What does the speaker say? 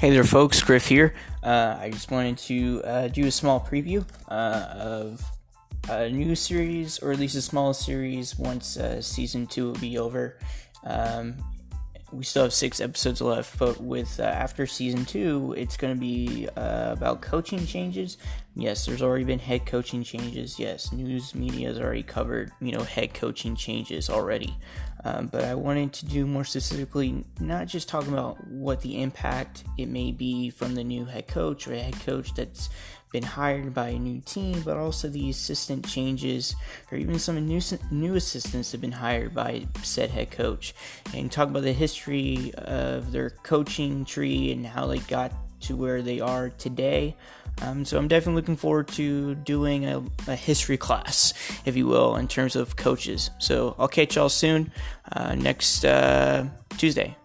Hey there, folks. Griff here. Uh, I just wanted to uh, do a small preview uh, of a new series, or at least a small series, once uh, season two will be over. Um, we still have six episodes left, but with uh, after season two, it's going to be uh, about coaching changes. Yes, there's already been head coaching changes. Yes, news media has already covered you know head coaching changes already. Um, but I wanted to do more specifically, not just talking about what the impact it may be from the new head coach or head coach that's been hired by a new team, but also the assistant changes or even some new new assistants have been hired by said head coach, and talk about the history of their coaching tree and how they got to where they are today. Um, so I'm definitely looking forward to doing a, a, history class, if you will, in terms of coaches. So I'll catch y'all soon uh, next uh, Tuesday.